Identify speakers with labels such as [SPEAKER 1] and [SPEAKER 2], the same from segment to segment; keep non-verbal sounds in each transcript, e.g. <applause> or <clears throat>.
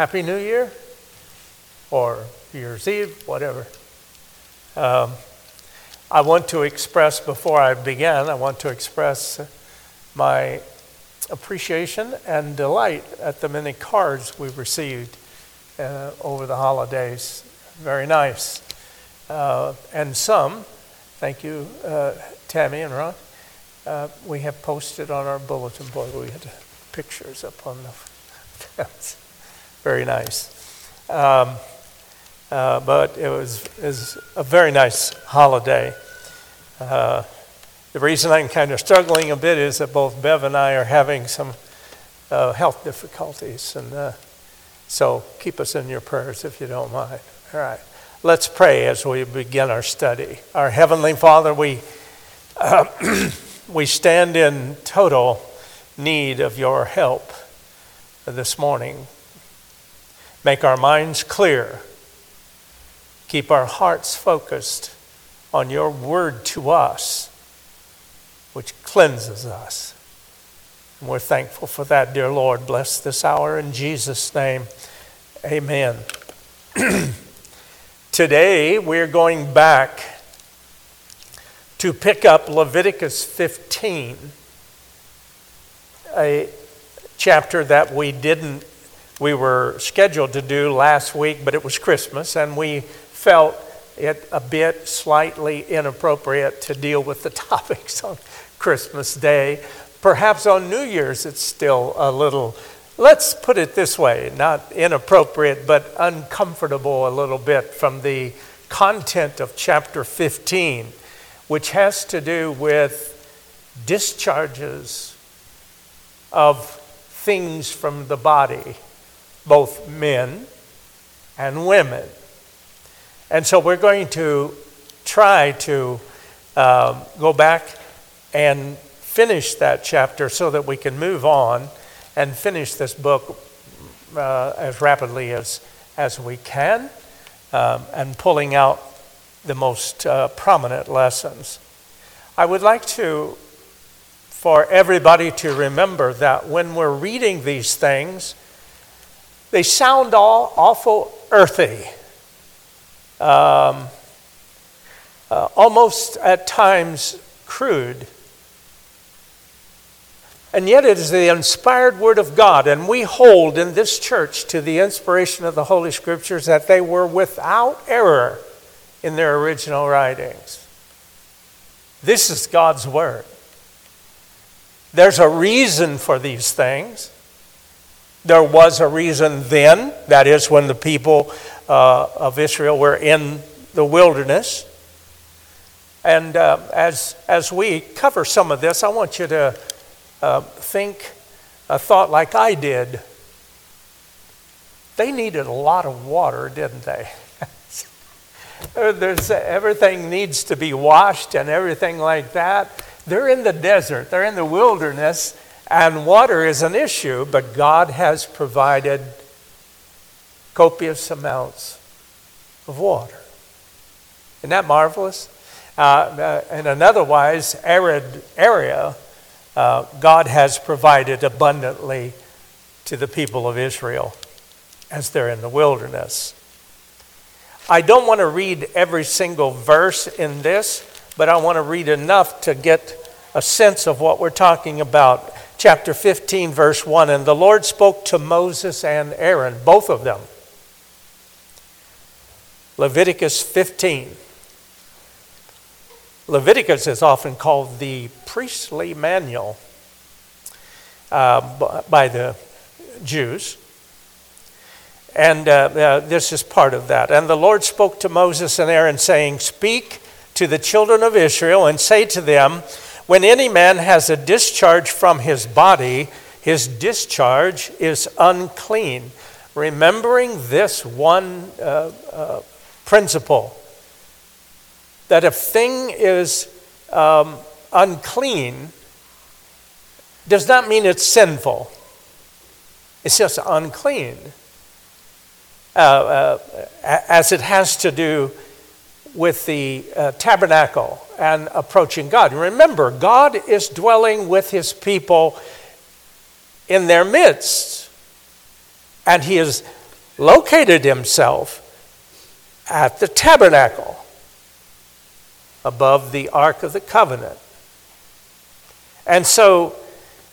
[SPEAKER 1] Happy New Year or New Year's Eve, whatever. Um, I want to express, before I begin, I want to express my appreciation and delight at the many cards we've received uh, over the holidays. Very nice. Uh, and some, thank you, uh, Tammy and Ron, uh, we have posted on our bulletin board. We had pictures up on the. <laughs> very nice. Um, uh, but it was, it was a very nice holiday. Uh, the reason I'm kind of struggling a bit is that both Bev and I are having some uh, health difficulties. And uh, so keep us in your prayers if you don't mind. All right. Let's pray as we begin our study. Our Heavenly Father, we, <clears throat> we stand in total need of your help this morning. Make our minds clear Keep our hearts focused on your word to us, which cleanses us. And we're thankful for that, dear Lord. Bless this hour in Jesus' name. Amen. <clears throat> Today, we're going back to pick up Leviticus 15, a chapter that we didn't, we were scheduled to do last week, but it was Christmas, and we felt it a bit slightly inappropriate to deal with the <laughs> topics on Christmas Day. Perhaps on New Year's it's still a little, let's put it this way, not inappropriate, but uncomfortable a little bit from the content of chapter 15, which has to do with discharges of things from the body, both men and women. And so we're going to try to uh, go back and finish that chapter so that we can move on and finish this book uh, as rapidly as, as we can um, and pulling out the most uh, prominent lessons. I would like to, for everybody to remember that when we're reading these things, they sound all awful earthy um, uh, almost at times crude. And yet it is the inspired Word of God, and we hold in this church to the inspiration of the Holy Scriptures that they were without error in their original writings. This is God's Word. There's a reason for these things. There was a reason then, that is, when the people uh, of Israel were in the wilderness. And uh, as, as we cover some of this, I want you to uh, think a thought like I did. They needed a lot of water, didn't they? <laughs> There's, everything needs to be washed and everything like that. They're in the desert, they're in the wilderness, and water is an issue, but God has provided copious amounts of water. Isn't that marvelous? Uh, uh, in an otherwise arid area, uh, God has provided abundantly to the people of Israel as they're in the wilderness. I don't want to read every single verse in this, but I want to read enough to get a sense of what we're talking about. Chapter 15, verse 1 And the Lord spoke to Moses and Aaron, both of them Leviticus 15. Leviticus is often called the priestly manual uh, by the Jews. And uh, uh, this is part of that. And the Lord spoke to Moses and Aaron, saying, Speak to the children of Israel and say to them, When any man has a discharge from his body, his discharge is unclean. Remembering this one uh, uh principle that if thing is um, unclean does not mean it's sinful. It's just unclean. Uh, uh, as it has to do with the uh, tabernacle and approaching God. Remember, God is dwelling with his people in their midst, and he has located himself at the tabernacle above the Ark of the Covenant. And so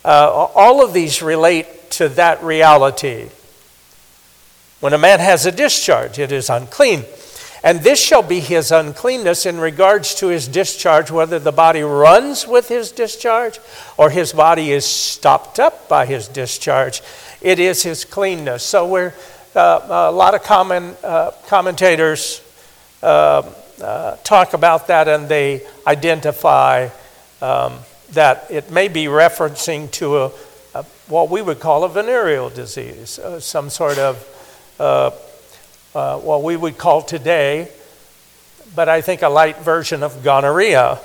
[SPEAKER 1] uh, all of these relate to that reality. When a man has a discharge, it is unclean. And this shall be his uncleanness in regards to his discharge, whether the body runs with his discharge or his body is stopped up by his discharge. It is his cleanness. So we're, uh, a lot of common, uh, commentators uh, uh talk about that and they identify um, that it may be referencing to a, a, what we would call a venereal disease, uh, some sort of uh, what we would call today, but I think a light version of gonorrhea.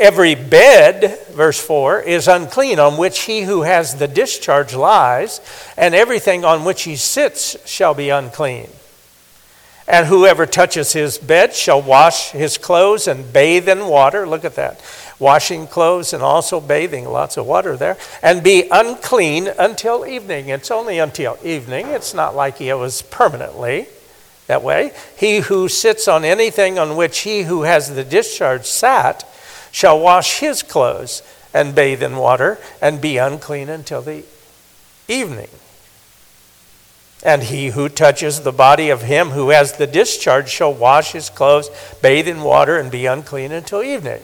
[SPEAKER 1] Every bed, verse 4, is unclean on which he who has the discharge lies, and everything on which he sits shall be unclean. And whoever touches his bed shall wash his clothes and bathe in water. Look at that washing clothes and also bathing, lots of water there, and be unclean until evening. It's only until evening, it's not like he was permanently that way. He who sits on anything on which he who has the discharge sat shall wash his clothes and bathe in water and be unclean until the evening. And he who touches the body of him who has the discharge shall wash his clothes, bathe in water, and be unclean until evening.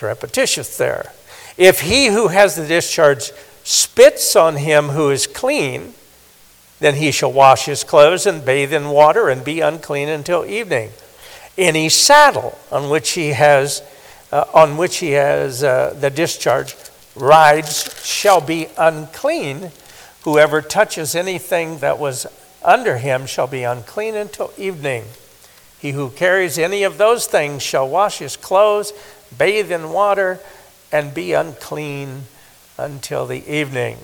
[SPEAKER 1] It's repetitious there. If he who has the discharge spits on him who is clean, then he shall wash his clothes and bathe in water and be unclean until evening. Any saddle on which he has, uh, on which he has uh, the discharge rides shall be unclean. Whoever touches anything that was under him shall be unclean until evening. He who carries any of those things shall wash his clothes bathe in water, and be unclean until the evening.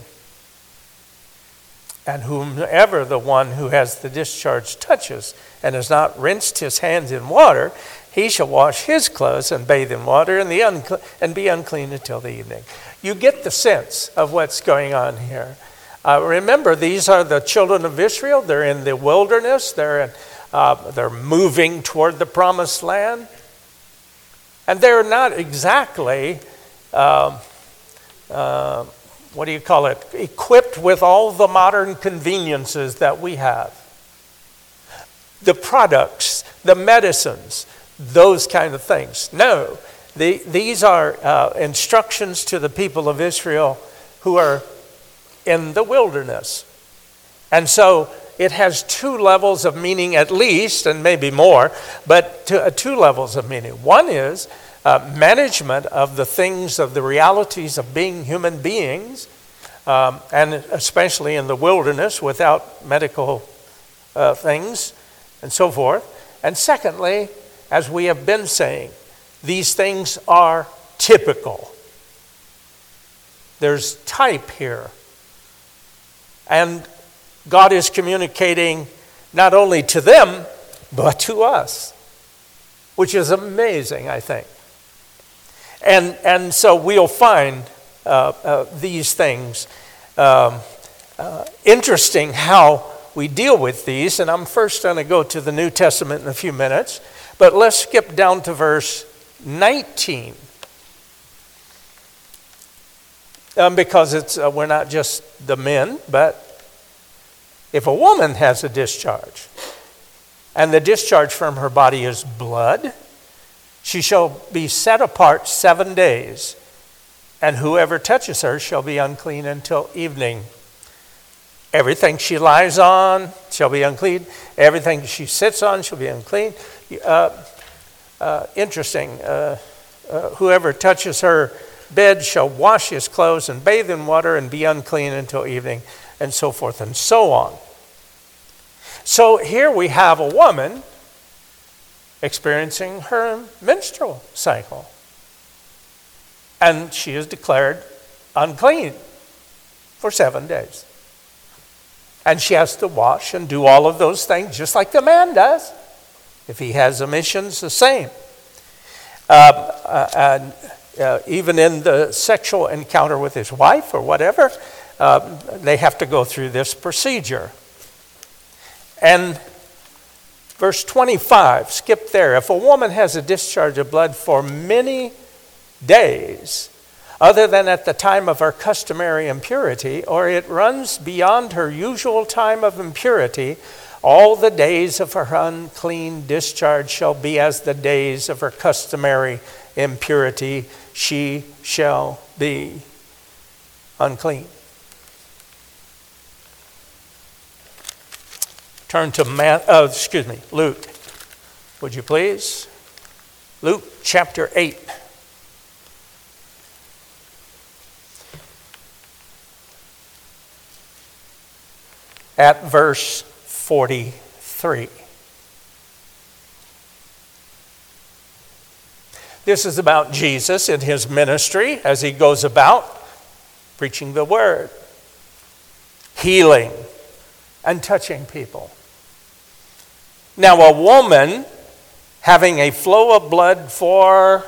[SPEAKER 1] And whomever the one who has the discharge touches and has not rinsed his hands in water, he shall wash his clothes and bathe in water and, uncle- and be unclean until the evening. You get the sense of what's going on here. Uh, remember, these are the children of Israel. They're in the wilderness. They're, in, uh, they're moving toward the promised land. And they're not exactly, uh, uh, what do you call it, equipped with all the modern conveniences that we have. The products, the medicines, those kind of things. No, the, these are uh, instructions to the people of Israel who are in the wilderness. And so it has two levels of meaning at least, and maybe more, but two, uh, two levels of meaning. One is uh, management of the things, of the realities of being human beings, um, and especially in the wilderness without medical uh, things and so forth. And secondly, as we have been saying, these things are typical. There's type here. And God is communicating not only to them, but to us, which is amazing, I think. And, and so we'll find uh, uh, these things um, uh, interesting how we deal with these. And I'm first going to go to the New Testament in a few minutes, but let's skip down to verse 19. Um, because it's, uh, we're not just the men, but if a woman has a discharge, and the discharge from her body is blood, she shall be set apart seven days, and whoever touches her shall be unclean until evening. Everything she lies on shall be unclean. Everything she sits on shall be unclean. Uh, uh, interesting. Uh, uh whoever touches her bed shall wash his clothes and bathe in water and be unclean until evening, and so forth and so on. So here we have a woman experiencing her menstrual cycle. And she is declared unclean for seven days. And she has to wash and do all of those things just like the man does. If he has emissions, the same. Uh, uh, and uh, even in the sexual encounter with his wife or whatever, uh, they have to go through this procedure. And verse 25, skip there. If a woman has a discharge of blood for many days, other than at the time of her customary impurity, or it runs beyond her usual time of impurity, all the days of her unclean discharge shall be as the days of her customary impurity. She shall be unclean. Turn to Matt, oh, uh, excuse me, Luke. Would you please? Luke chapter 8. At verse 43. This is about Jesus in his ministry as he goes about preaching the word, healing, and touching people. Now, a woman having a flow of blood for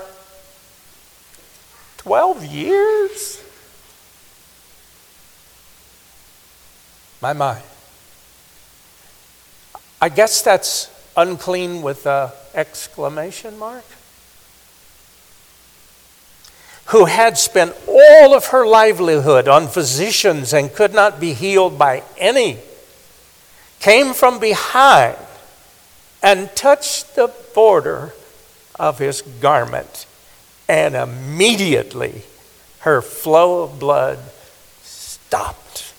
[SPEAKER 1] 12 years? My mind. I guess that's unclean with an exclamation mark. Who had spent all of her livelihood on physicians and could not be healed by any, came from behind and touched the border of his garment, and immediately her flow of blood stopped.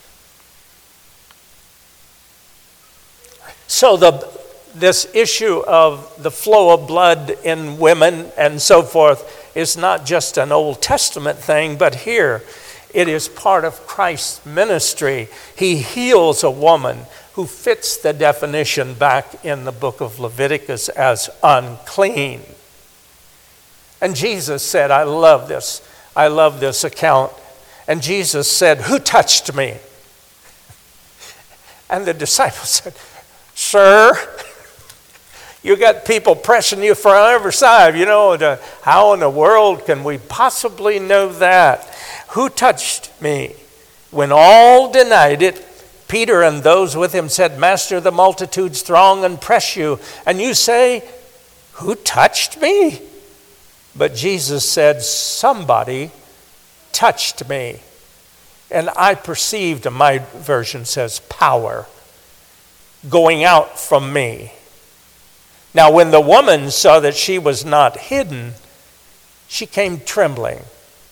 [SPEAKER 1] So, the, this issue of the flow of blood in women and so forth is not just an Old Testament thing, but here it is part of Christ's ministry. He heals a woman who fits the definition back in the book of Leviticus as unclean. And Jesus said, I love this. I love this account. And Jesus said, Who touched me? And the disciples said, Sir, you got people pressing you from every side. You know, how in the world can we possibly know that? Who touched me? When all denied it, Peter and those with him said, Master, the multitudes throng and press you, and you say, Who touched me? But Jesus said, Somebody touched me. And I perceived, my version says, power going out from me. Now, when the woman saw that she was not hidden, she came trembling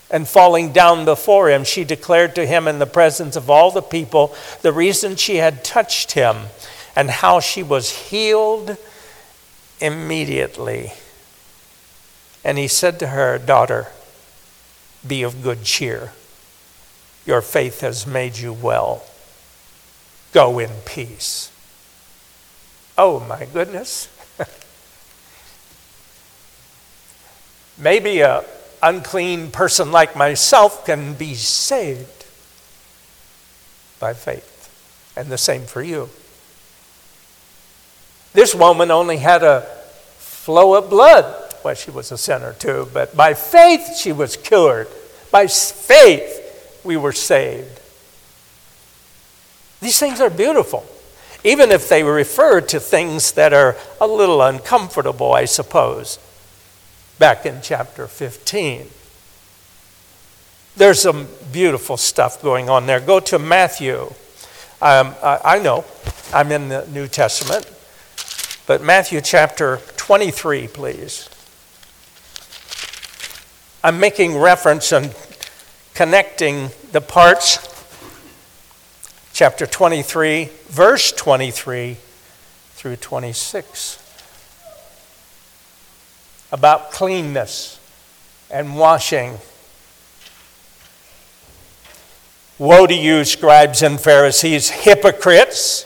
[SPEAKER 1] and falling down before him, she declared to him in the presence of all the people the reason she had touched him and how she was healed immediately. And he said to her, Daughter, be of good cheer. Your faith has made you well. Go in peace. Oh, my goodness. <laughs> Maybe a unclean person like myself can be saved by faith. And the same for you. This woman only had a flow of blood. Well, she was a sinner too, but by faith she was cured. By faith we were saved. These things are beautiful, even if they refer to things that are a little uncomfortable, I suppose back in chapter 15. There's some beautiful stuff going on there. Go to Matthew. Um, I, know I'm in the New Testament, but Matthew chapter 23, please. I'm making reference and connecting the parts. Chapter 23, verse 23 through 26 about cleanness and washing. Woe to you, scribes and Pharisees, hypocrites!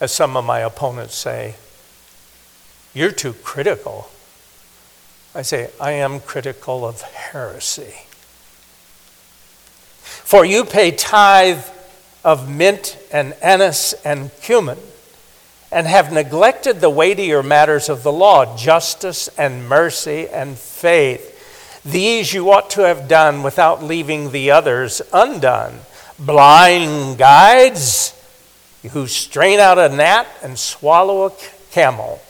[SPEAKER 1] As some of my opponents say, you're too critical. I say, I am critical of heresy. For you pay tithe of mint and anise and cumin and have neglected the weightier matters of the law, justice and mercy and faith. These you ought to have done without leaving the others undone. Blind guides who strain out a gnat and swallow a camel.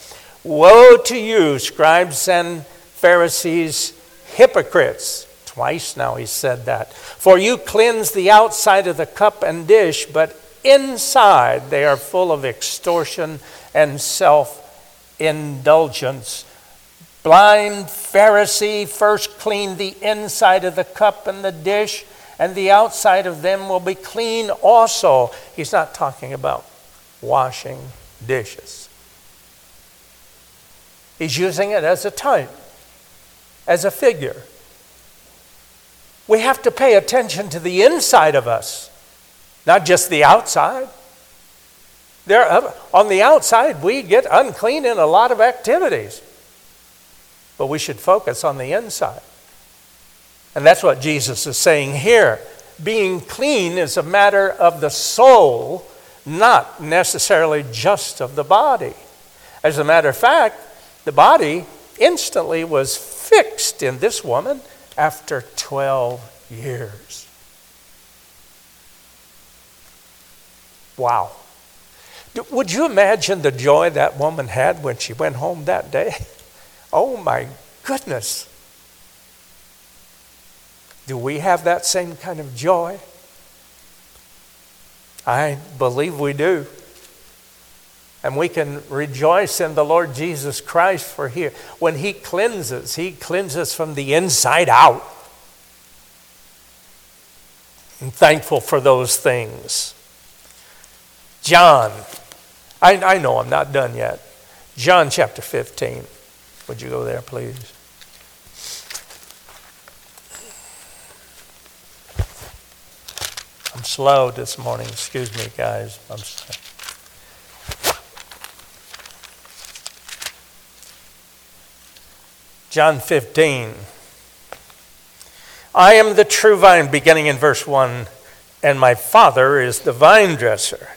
[SPEAKER 1] Woe to you, scribes and Pharisees, hypocrites! Twice now he said that. For you cleanse the outside of the cup and dish, but inside they are full of extortion and self indulgence. Blind Pharisee, first clean the inside of the cup and the dish, and the outside of them will be clean also. He's not talking about washing dishes. He's using it as a type, as a figure. We have to pay attention to the inside of us, not just the outside. There, uh, on the outside, we get unclean in a lot of activities, but we should focus on the inside. And that's what Jesus is saying here. Being clean is a matter of the soul, not necessarily just of the body. As a matter of fact, the body instantly was fixed in this woman after 12 years. Wow. Would you imagine the joy that woman had when she went home that day? <laughs> Oh my goodness. Do we have that same kind of joy? I believe we do. And we can rejoice in the Lord Jesus Christ for here. When He cleanses, He cleanses from the inside out. I'm thankful for those things. John I, I know I'm not done yet. John chapter 15. Would you go there, please? I'm slow this morning. Excuse me, guys. I'm slow. John 15. I am the true vine, beginning in verse 1, and my Father is the vine dresser.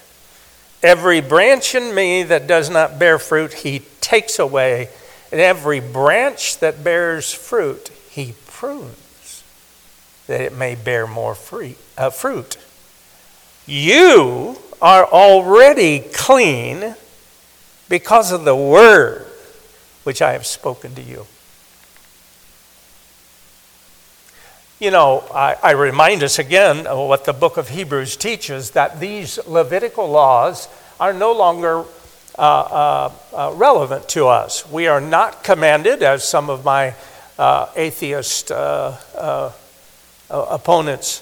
[SPEAKER 1] Every branch in me that does not bear fruit, he takes away. And every branch that bears fruit, he prunes, that it may bear more free, uh, fruit. You are already clean because of the word which I have spoken to you. You know, I, I, remind us again of what the book of Hebrews teaches that these Levitical laws are no longer uh, uh, uh, relevant to us. We are not commanded, as some of my uh, atheist uh, uh, opponents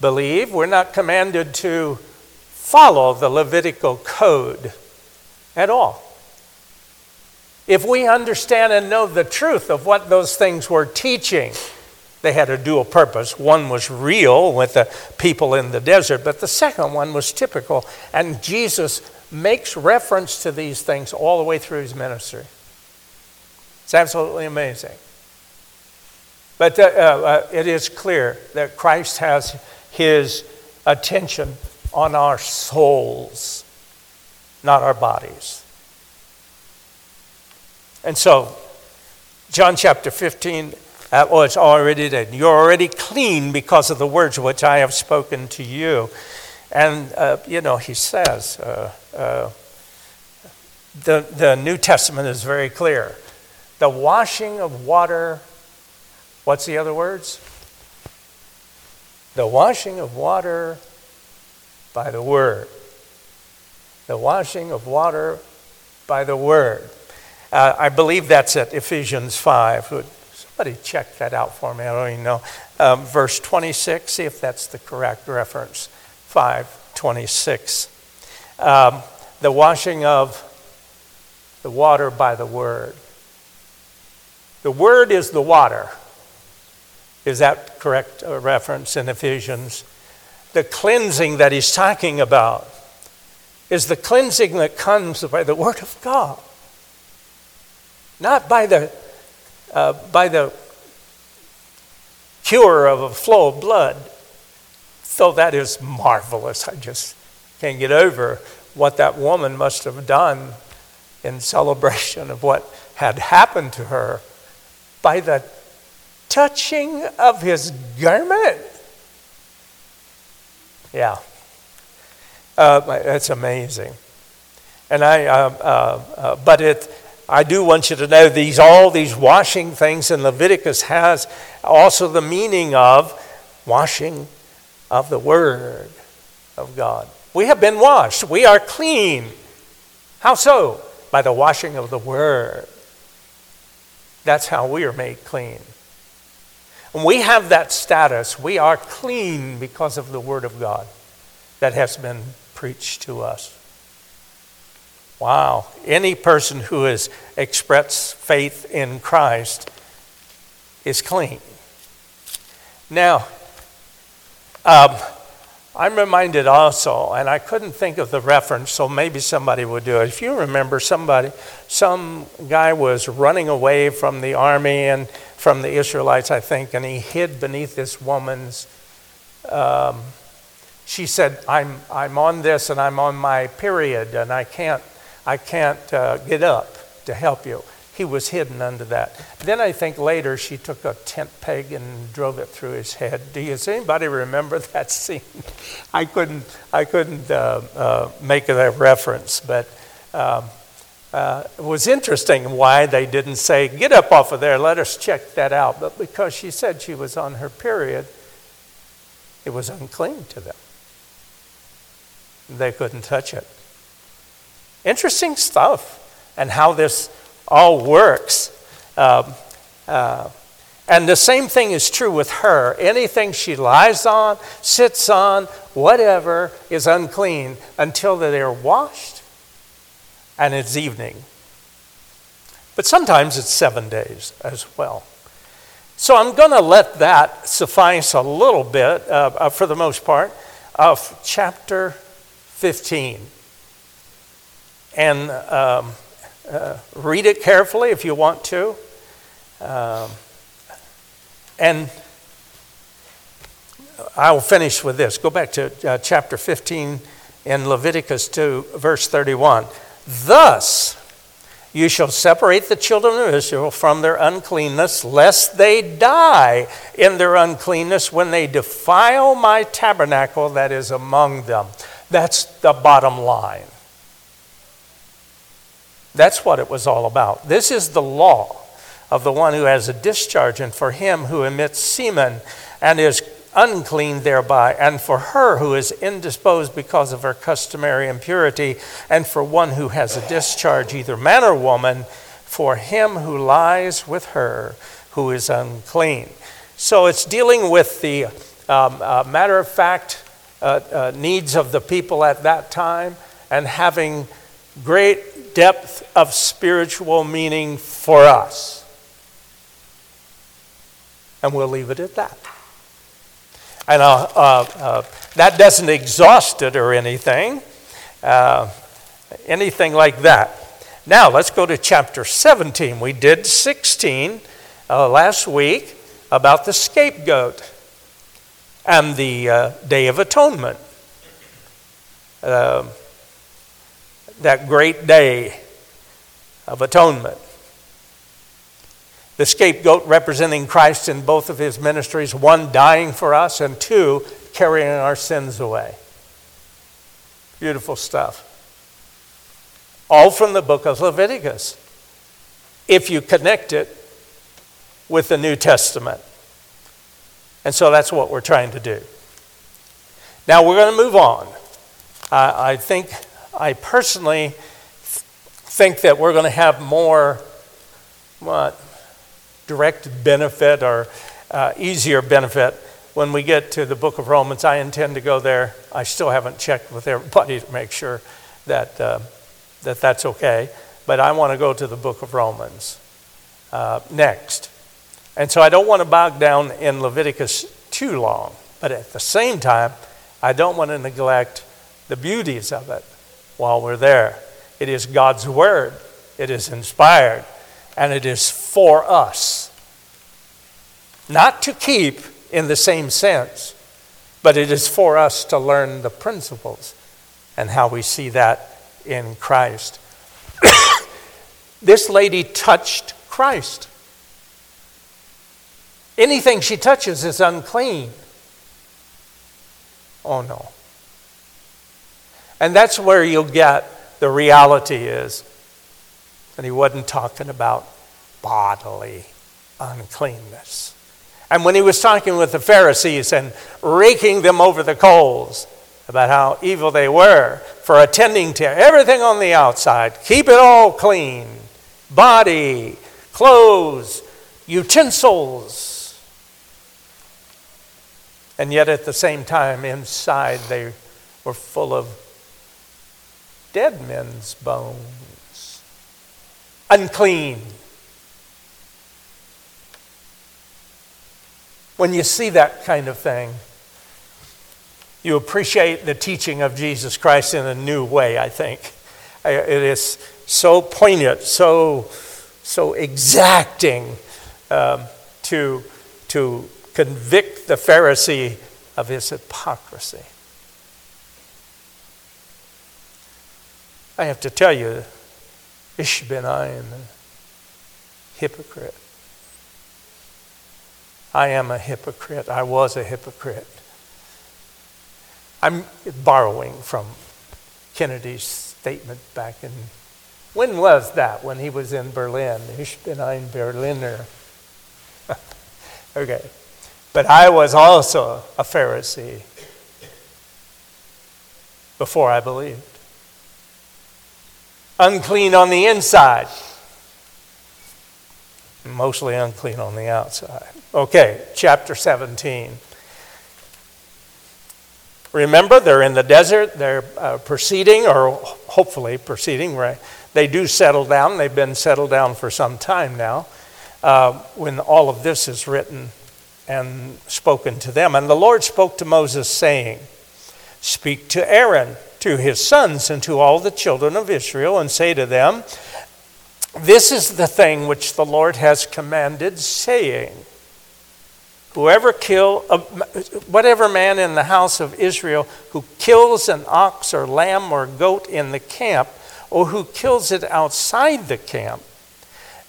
[SPEAKER 1] believe, we're not commanded to follow the Levitical code at all. If we understand and know the truth of what those things were teaching, they had a dual purpose. One was real with the people in the desert, but the second one was typical. And Jesus makes reference to these things all the way through his ministry. It's absolutely amazing. But uh, uh, it is clear that Christ has his attention on our souls, not our bodies. And so, John chapter 15 that was already dead. You're already clean because of the words which I have spoken to you. And, uh, you know, he says, uh, uh, the, the New Testament is very clear. The washing of water, what's the other words? The washing of water by the Word. The washing of water by the Word. Uh, I believe that's at Ephesians 5. Somebody check that out for me. I don't even know. Um, verse 26, see if that's the correct reference. 526. Um, the washing of the water by the word. The word is the water. Is that correct uh, reference in Ephesians? The cleansing that he's talking about is the cleansing that comes by the word of God, not by the uh, by the cure of a flow of blood. So that is marvelous. I just can't get over what that woman must have done in celebration of what had happened to her by the touching of his garment. Yeah. Uh, that's amazing. And I, uh, uh, uh, but it, I do want you to know these, all these washing things in Leviticus has also the meaning of washing of the Word of God. We have been washed. We are clean. How so? By the washing of the Word. That's how we are made clean. And we have that status. We are clean because of the Word of God that has been preached to us. Wow. Any person who has expressed faith in Christ is clean. Now, um, I'm reminded also, and I couldn't think of the reference, so maybe somebody would do it. If you remember, somebody, some guy was running away from the army and from the Israelites, I think, and he hid beneath this woman's. Um, she said, I'm, I'm on this and I'm on my period and I can't, I can't uh, get up to help you. He was hidden under that. Then I think later she took a tent peg and drove it through his head. Do you, does anybody remember <laughs> that scene? I couldn't, I couldn't uh, uh, make a reference, but um, uh, it was interesting why they didn't say, Get up off of there, let us check that out. But because she said she was on her period, it was unclean to them. They couldn't touch it. Interesting stuff, and how this all works. Um, uh, and the same thing is true with her. Anything she lies on, sits on, whatever, is unclean until they're washed and it's evening. But sometimes it's seven days as well. So I'm going to let that suffice a little bit, uh, uh, for the most part, of chapter 15. And um, uh, read it carefully if you want to. Um, and I'll finish with this. Go back to uh, chapter 15 in Leviticus 2, verse 31. Thus, you shall separate the children of Israel from their uncleanness, lest they die in their uncleanness when they defile my tabernacle that is among them. That's the bottom line. That's what it was all about. This is the law of the one who has a discharge, and for him who emits semen and is unclean thereby, and for her who is indisposed because of her customary impurity, and for one who has a discharge, either man or woman, for him who lies with her who is unclean. So it's dealing with the um, uh, matter of fact uh, uh, needs of the people at that time and having great depth of spiritual meaning for us. And we'll leave it at that. And uh, uh, uh, that doesn't exhaust it or anything, uh, anything like that. Now, let's go to chapter 17. We did 16 uh, last week about the scapegoat and the uh, Day of Atonement. That great day of atonement the scapegoat representing Christ in both of his ministries one, dying for us, and two, carrying our sins away. Beautiful stuff. All from the book of Leviticus, if you connect it with the New Testament. And so that's what we're trying to do. Now we're going to move on. I think, I personally think that we're going to have more, what, direct benefit or uh, easier benefit when we get to the book of Romans. I intend to go there. I still haven't checked with everybody to make sure that, uh, that that's okay, but I want to go to the book of Romans uh, next. And so I don't want to bog down in Leviticus too long, but at the same time, I don't want to neglect the beauties of it while we're there. It is God's Word, it is inspired, and it is for us. Not to keep in the same sense, but it is for us to learn the principles and how we see that in Christ. <coughs> this lady touched Christ. Anything she touches is unclean. Oh no. And that's where you'll get the reality is. And he wasn't talking about bodily uncleanness. And when he was talking with the Pharisees and raking them over the coals about how evil they were for attending to everything on the outside, keep it all clean body, clothes, utensils. And yet at the same time, inside they were full of dead men's bones, unclean. When you see that kind of thing, you appreciate the teaching of Jesus Christ in a new way, I think. It is so poignant, so, so exacting um, to, to convict the Pharisee of his hypocrisy. I have to tell you, Ich bin, I am a hypocrite. I am a hypocrite. I was a hypocrite. I'm borrowing from Kennedy's statement back in, when was that? When he was in Berlin. Ich bin ein Berliner. <laughs> okay. But I was also a Pharisee before I believed. Unclean on the inside mostly unclean on the outside. Okay, chapter 17. Remember, they're in the desert, they're uh, proceeding, or hopefully proceeding, right? They do settle down. They've been settled down for some time now uh, when all of this is written and spoken to them. And the Lord spoke to Moses, saying, Speak to Aaron, to his sons, and to all the children of Israel, and say to them, this is the thing which the Lord has commanded, saying, Whoever kill, uh, whatever man in the house of Israel who kills an ox or lamb or goat in the camp, or who kills it outside the camp,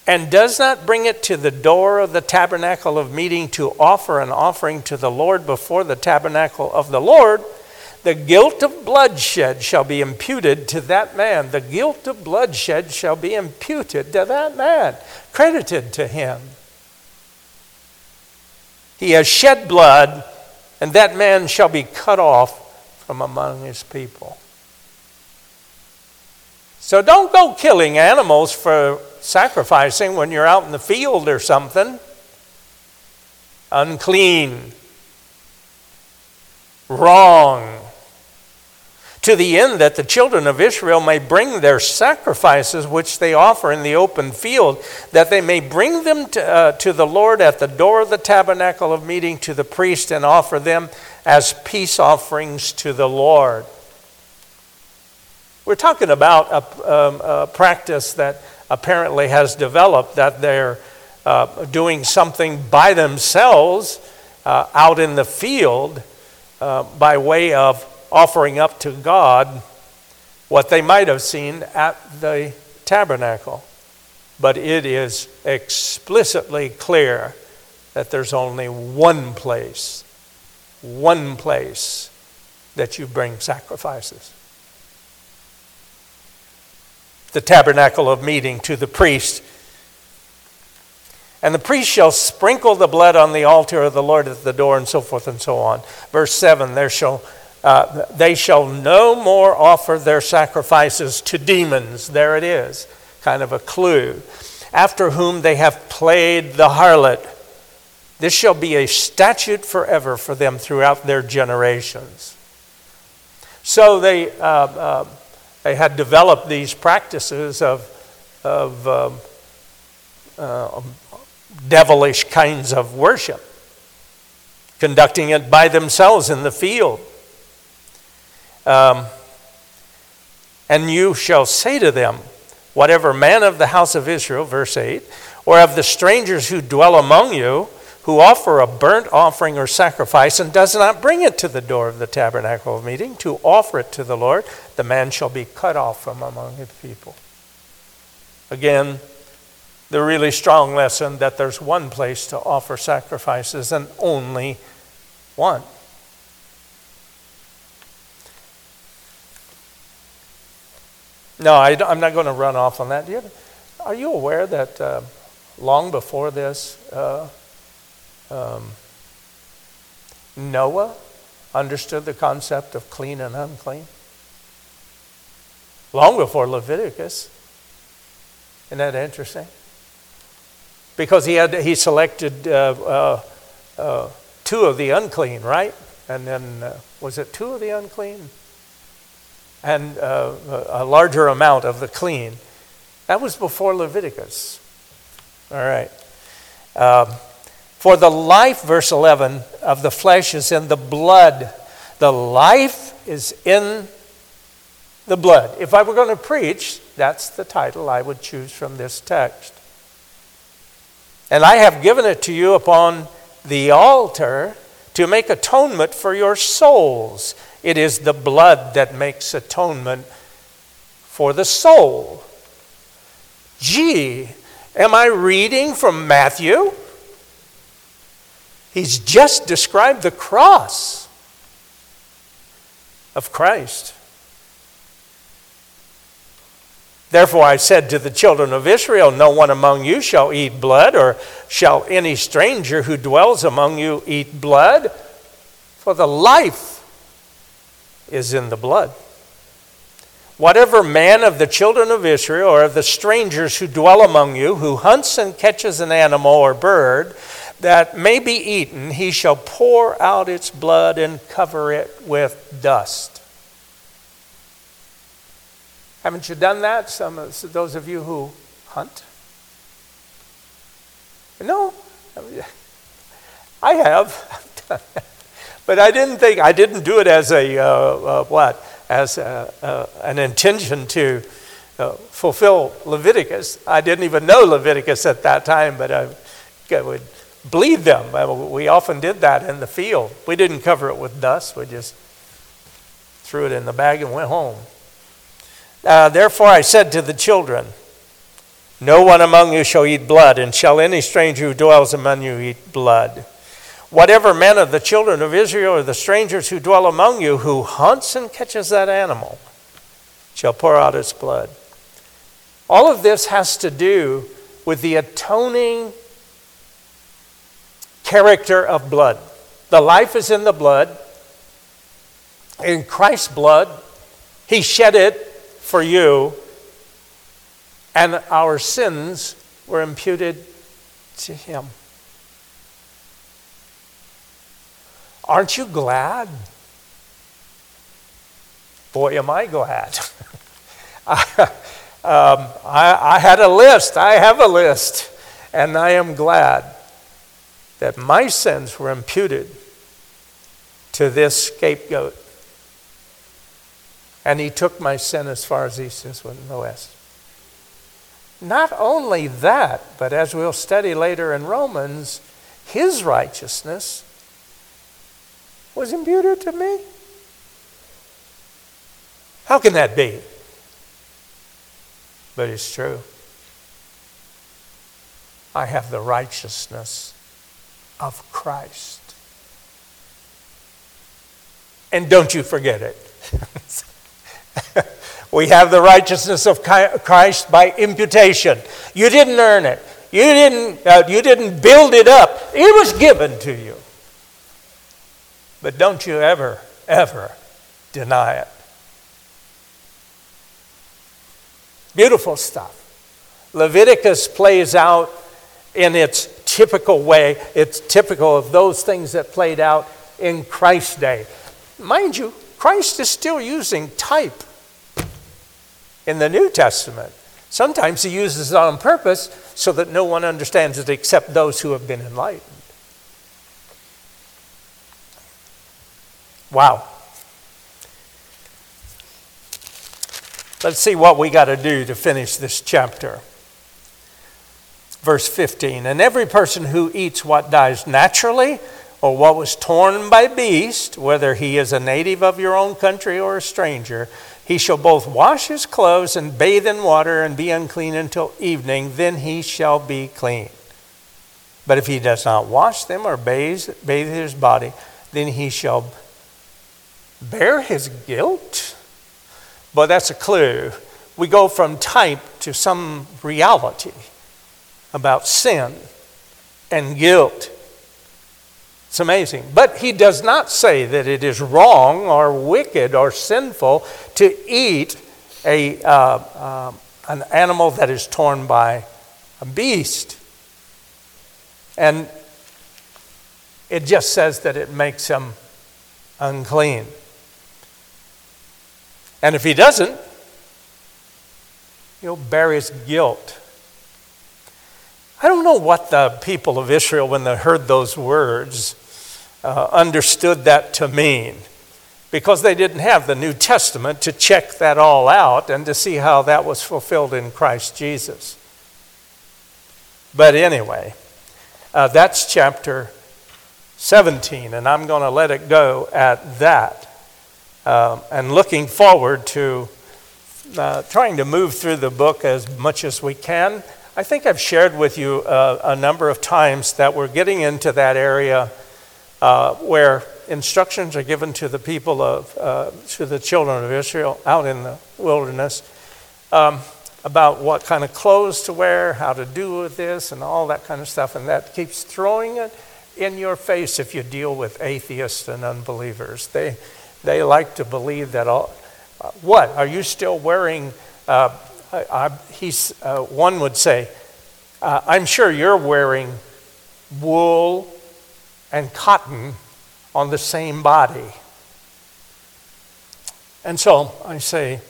[SPEAKER 1] and does not bring it to the door of the tabernacle of meeting to offer an offering to the Lord before the tabernacle of the Lord, the guilt of bloodshed shall be imputed to that man. The guilt of bloodshed shall be imputed to that man, credited to him. He has shed blood, and that man shall be cut off from among his people. So don't go killing animals for sacrificing when you're out in the field or something. Unclean. Wrong to the end that the children of Israel may bring their sacrifices which they offer in the open field, that they may bring them to, uh, to the Lord at the door of the tabernacle of meeting to the priest and offer them as peace offerings to the Lord. We're talking about a, um, a practice that apparently has developed that they're uh, doing something by themselves uh, out in the field uh, by way of offering up to God what they might have seen at the tabernacle. But it is explicitly clear that there's only one place, one place that you bring sacrifices. The tabernacle of meeting to the priest. And the priest shall sprinkle the blood on the altar of the Lord at the door, and so forth and so on. Verse 7 There shall uh, they shall no more offer their sacrifices to demons. There it is, kind of a clue. After whom they have played the harlot. This shall be a statute forever for them throughout their generations. So they, uh, uh, they had developed these practices of, of um, uh, devilish kinds of worship, conducting it by themselves in the field. Um, and you shall say to them, Whatever man of the house of Israel, verse 8, or of the strangers who dwell among you, who offer a burnt offering or sacrifice and does not bring it to the door of the tabernacle of meeting to offer it to the Lord, the man shall be cut off from among his people. Again, the really strong lesson that there's one place to offer sacrifices and only one. No, I, am not going to run off on that. You, are you aware that uh, long before this, uh, um, Noah understood the concept of clean and unclean? Long before Leviticus. Isn't that interesting? Because he, had, he selected uh, uh, uh two of the unclean, right? And then, uh, was it two of the unclean? And uh, a larger amount of the clean. That was before Leviticus. All right. Um, for the life, verse 11, of the flesh is in the blood. The life is in the blood. If I were going to preach, that's the title I would choose from this text. And I have given it to you upon the altar to make atonement for your souls. It is the blood that makes atonement for the soul. Gee, am I reading from Matthew? He's just described the cross of Christ. Therefore, I said to the children of Israel, No one among you shall eat blood, or shall any stranger who dwells among you eat blood, for the life is in the blood. Whatever man of the children of Israel or of the strangers who dwell among you, who hunts and catches an animal or bird that may be eaten, he shall pour out its blood and cover it with dust. Haven't you done that? Some of those of you who hunt? No, <laughs> I have. <laughs> But I didn't think, I didn't do it as a, uh, uh, what? As a, uh, an intention to uh, fulfill Leviticus. I didn't even know Leviticus at that time, but I, I would bleed them. We often did that in the field. We didn't cover it with dust, we just threw it in the bag and went home. Uh, therefore, I said to the children, No one among you shall eat blood, and shall any stranger who dwells among you eat blood. Whatever man of the children of Israel or the strangers who dwell among you who hunts and catches that animal shall pour out its blood. All of this has to do with the atoning character of blood. The life is in the blood. In Christ's blood, He shed it for you, and our sins were imputed to Him. Aren't you glad? Boy, am I glad. I, <laughs> um, I, I had a list, I have a list, and I am glad that my sins were imputed to this scapegoat. And he took my sin as far as east from the west. Not only that, but as we'll study later in Romans, his righteousness was imputed to me? How can that be? But it's true. I have the righteousness of Christ. And don't you forget it. <laughs> we have the righteousness of Christ by imputation. You didn't earn it. You didn't, uh, you didn't build it up. It was given to you. But don't you ever, ever deny it. Beautiful stuff. Leviticus plays out in its typical way. It's typical of those things that played out in Christ's day. Mind you, Christ is still using type in the New Testament. Sometimes he uses it on purpose so that no one understands it except those who have been enlightened. Wow. Let's see what we got to do to finish this chapter. Verse 15 And every person who eats what dies naturally, or what was torn by beast, whether he is a native of your own country or a stranger, he shall both wash his clothes and bathe in water and be unclean until evening, then he shall be clean. But if he does not wash them or bathe, bathe his body, then he shall bear his guilt. But that's a clue. We go from type to some reality about sin and guilt. It's amazing. But he does not say that it is wrong or wicked or sinful to eat a, uh, uh, an animal that is torn by a beast. And it just says that it makes him unclean. And if he doesn't, he'll bear his guilt. I don't know what the people of Israel, when they heard those words, uh, understood that to mean because they didn't have the New Testament to check that all out and to see how that was fulfilled in Christ Jesus. But anyway, uh, that's chapter 17, and I'm going to let it go at that. Um, and looking forward to uh, trying to move through the book as much as we can. I think I've shared with you uh, a number of times that we're getting into that area uh, where instructions are given to the people of, uh, to the children of Israel out in the wilderness um, about what kind of clothes to wear, how to do with this, and all that kind of stuff. And that keeps throwing it in your face if you deal with atheists and unbelievers. They, they like to believe that all. Uh, what? Are you still wearing? Uh, he's, uh, one would say, uh, I'm sure you're wearing wool and cotton on the same body. And so I say,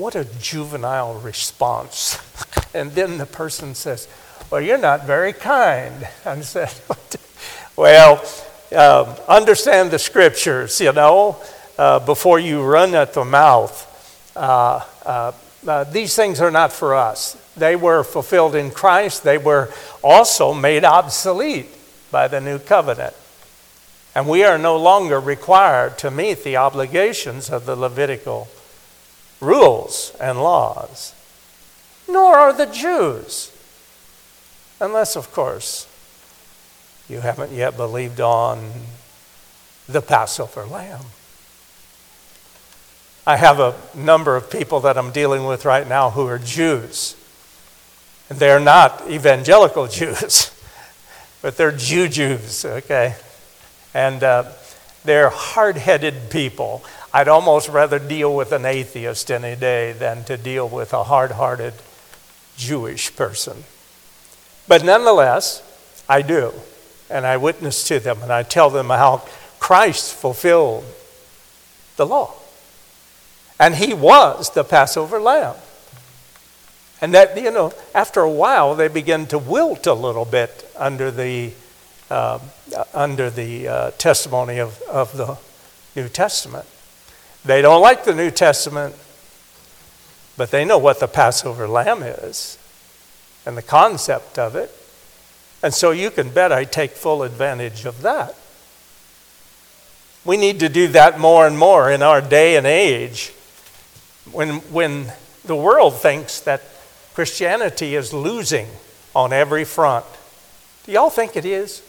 [SPEAKER 1] what a juvenile response. <laughs> and then the person says, Well, you're not very kind. <laughs> I said, <laughs> Well, um, understand the scriptures, you know, uh, before you run at the mouth. Uh, uh, uh these things are not for us. They were fulfilled in Christ, they were also made obsolete by the new covenant. And we are no longer required to meet the obligations of the Levitical rules and laws, nor are the Jews. Unless, of course, you haven't yet believed on the Passover lamb. I have a number of people that I'm dealing with right now who are Jews. And they're not evangelical <laughs> Jews, but they're Jew Jews, okay? And uh, they're hard headed people. I'd almost rather deal with an atheist any day than to deal with a hard hearted Jewish person. But nonetheless, I do. And I witness to them and I tell them how Christ fulfilled the law. And he was the Passover lamb. And that, you know, after a while, they begin to wilt a little bit under the uh, under the uh, testimony of, of the New Testament. They don't like the New Testament, but they know what the Passover lamb is and the concept of it. And so you can bet I take full advantage of that. We need to do that more and more in our day and age when, when the world thinks that Christianity is losing on every front. Do y'all think it is?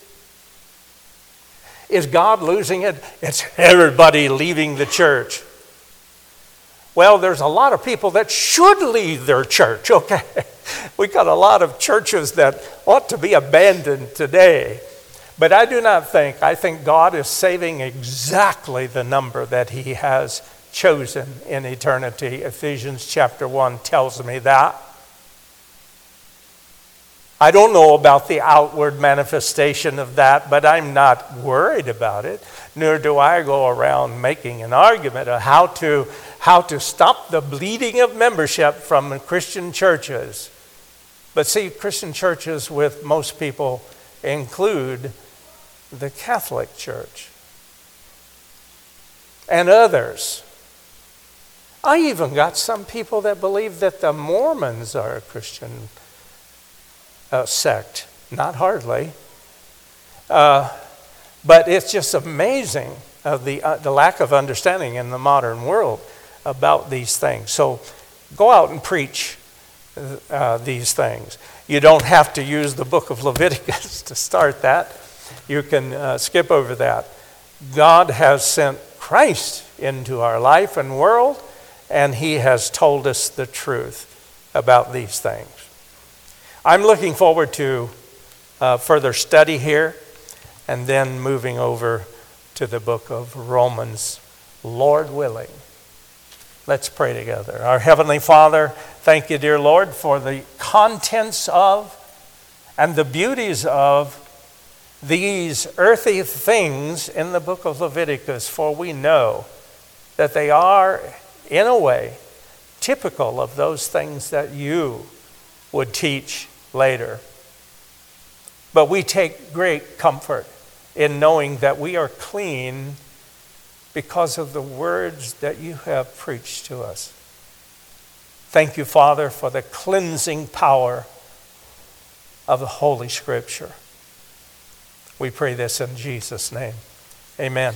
[SPEAKER 1] Is God losing it? It's everybody leaving the church. Well, there's a lot of people that should leave their church, <laughs> okay? we've got a lot of churches that ought to be abandoned today. But I do not think, I think God is saving exactly the number that He has chosen in eternity. Ephesians chapter 1 tells me that. I don't know about the outward manifestation of that, but I'm not worried about it. Nor do I go around making an argument of how to, how to stop the bleeding of membership from Christian churches. But see, Christian churches with most people include the Catholic Church and others. I even got some people that believe that the Mormons are a Christian uh, sect. Not hardly. Uh, but it's just amazing of the, uh, the lack of understanding in the modern world about these things. So go out and preach uh, these things. You don't have to use the book of Leviticus <laughs> to start that. You can uh, skip over that. God has sent Christ into our life and world, and He has told us the truth about these things. I'm looking forward to uh, further study here and then moving over to the book of Romans, Lord willing. Let's pray together. Our Heavenly Father, thank you, dear Lord, for the contents of and the beauties of these earthy things in the book of Leviticus, for we know that they are, in a way, typical of those things that you would teach later. But we take great comfort in knowing that we are clean because of the words that you have preached to us. Thank you, Father, for the cleansing power of the Holy Scripture. We pray this in Jesus' name. Amen.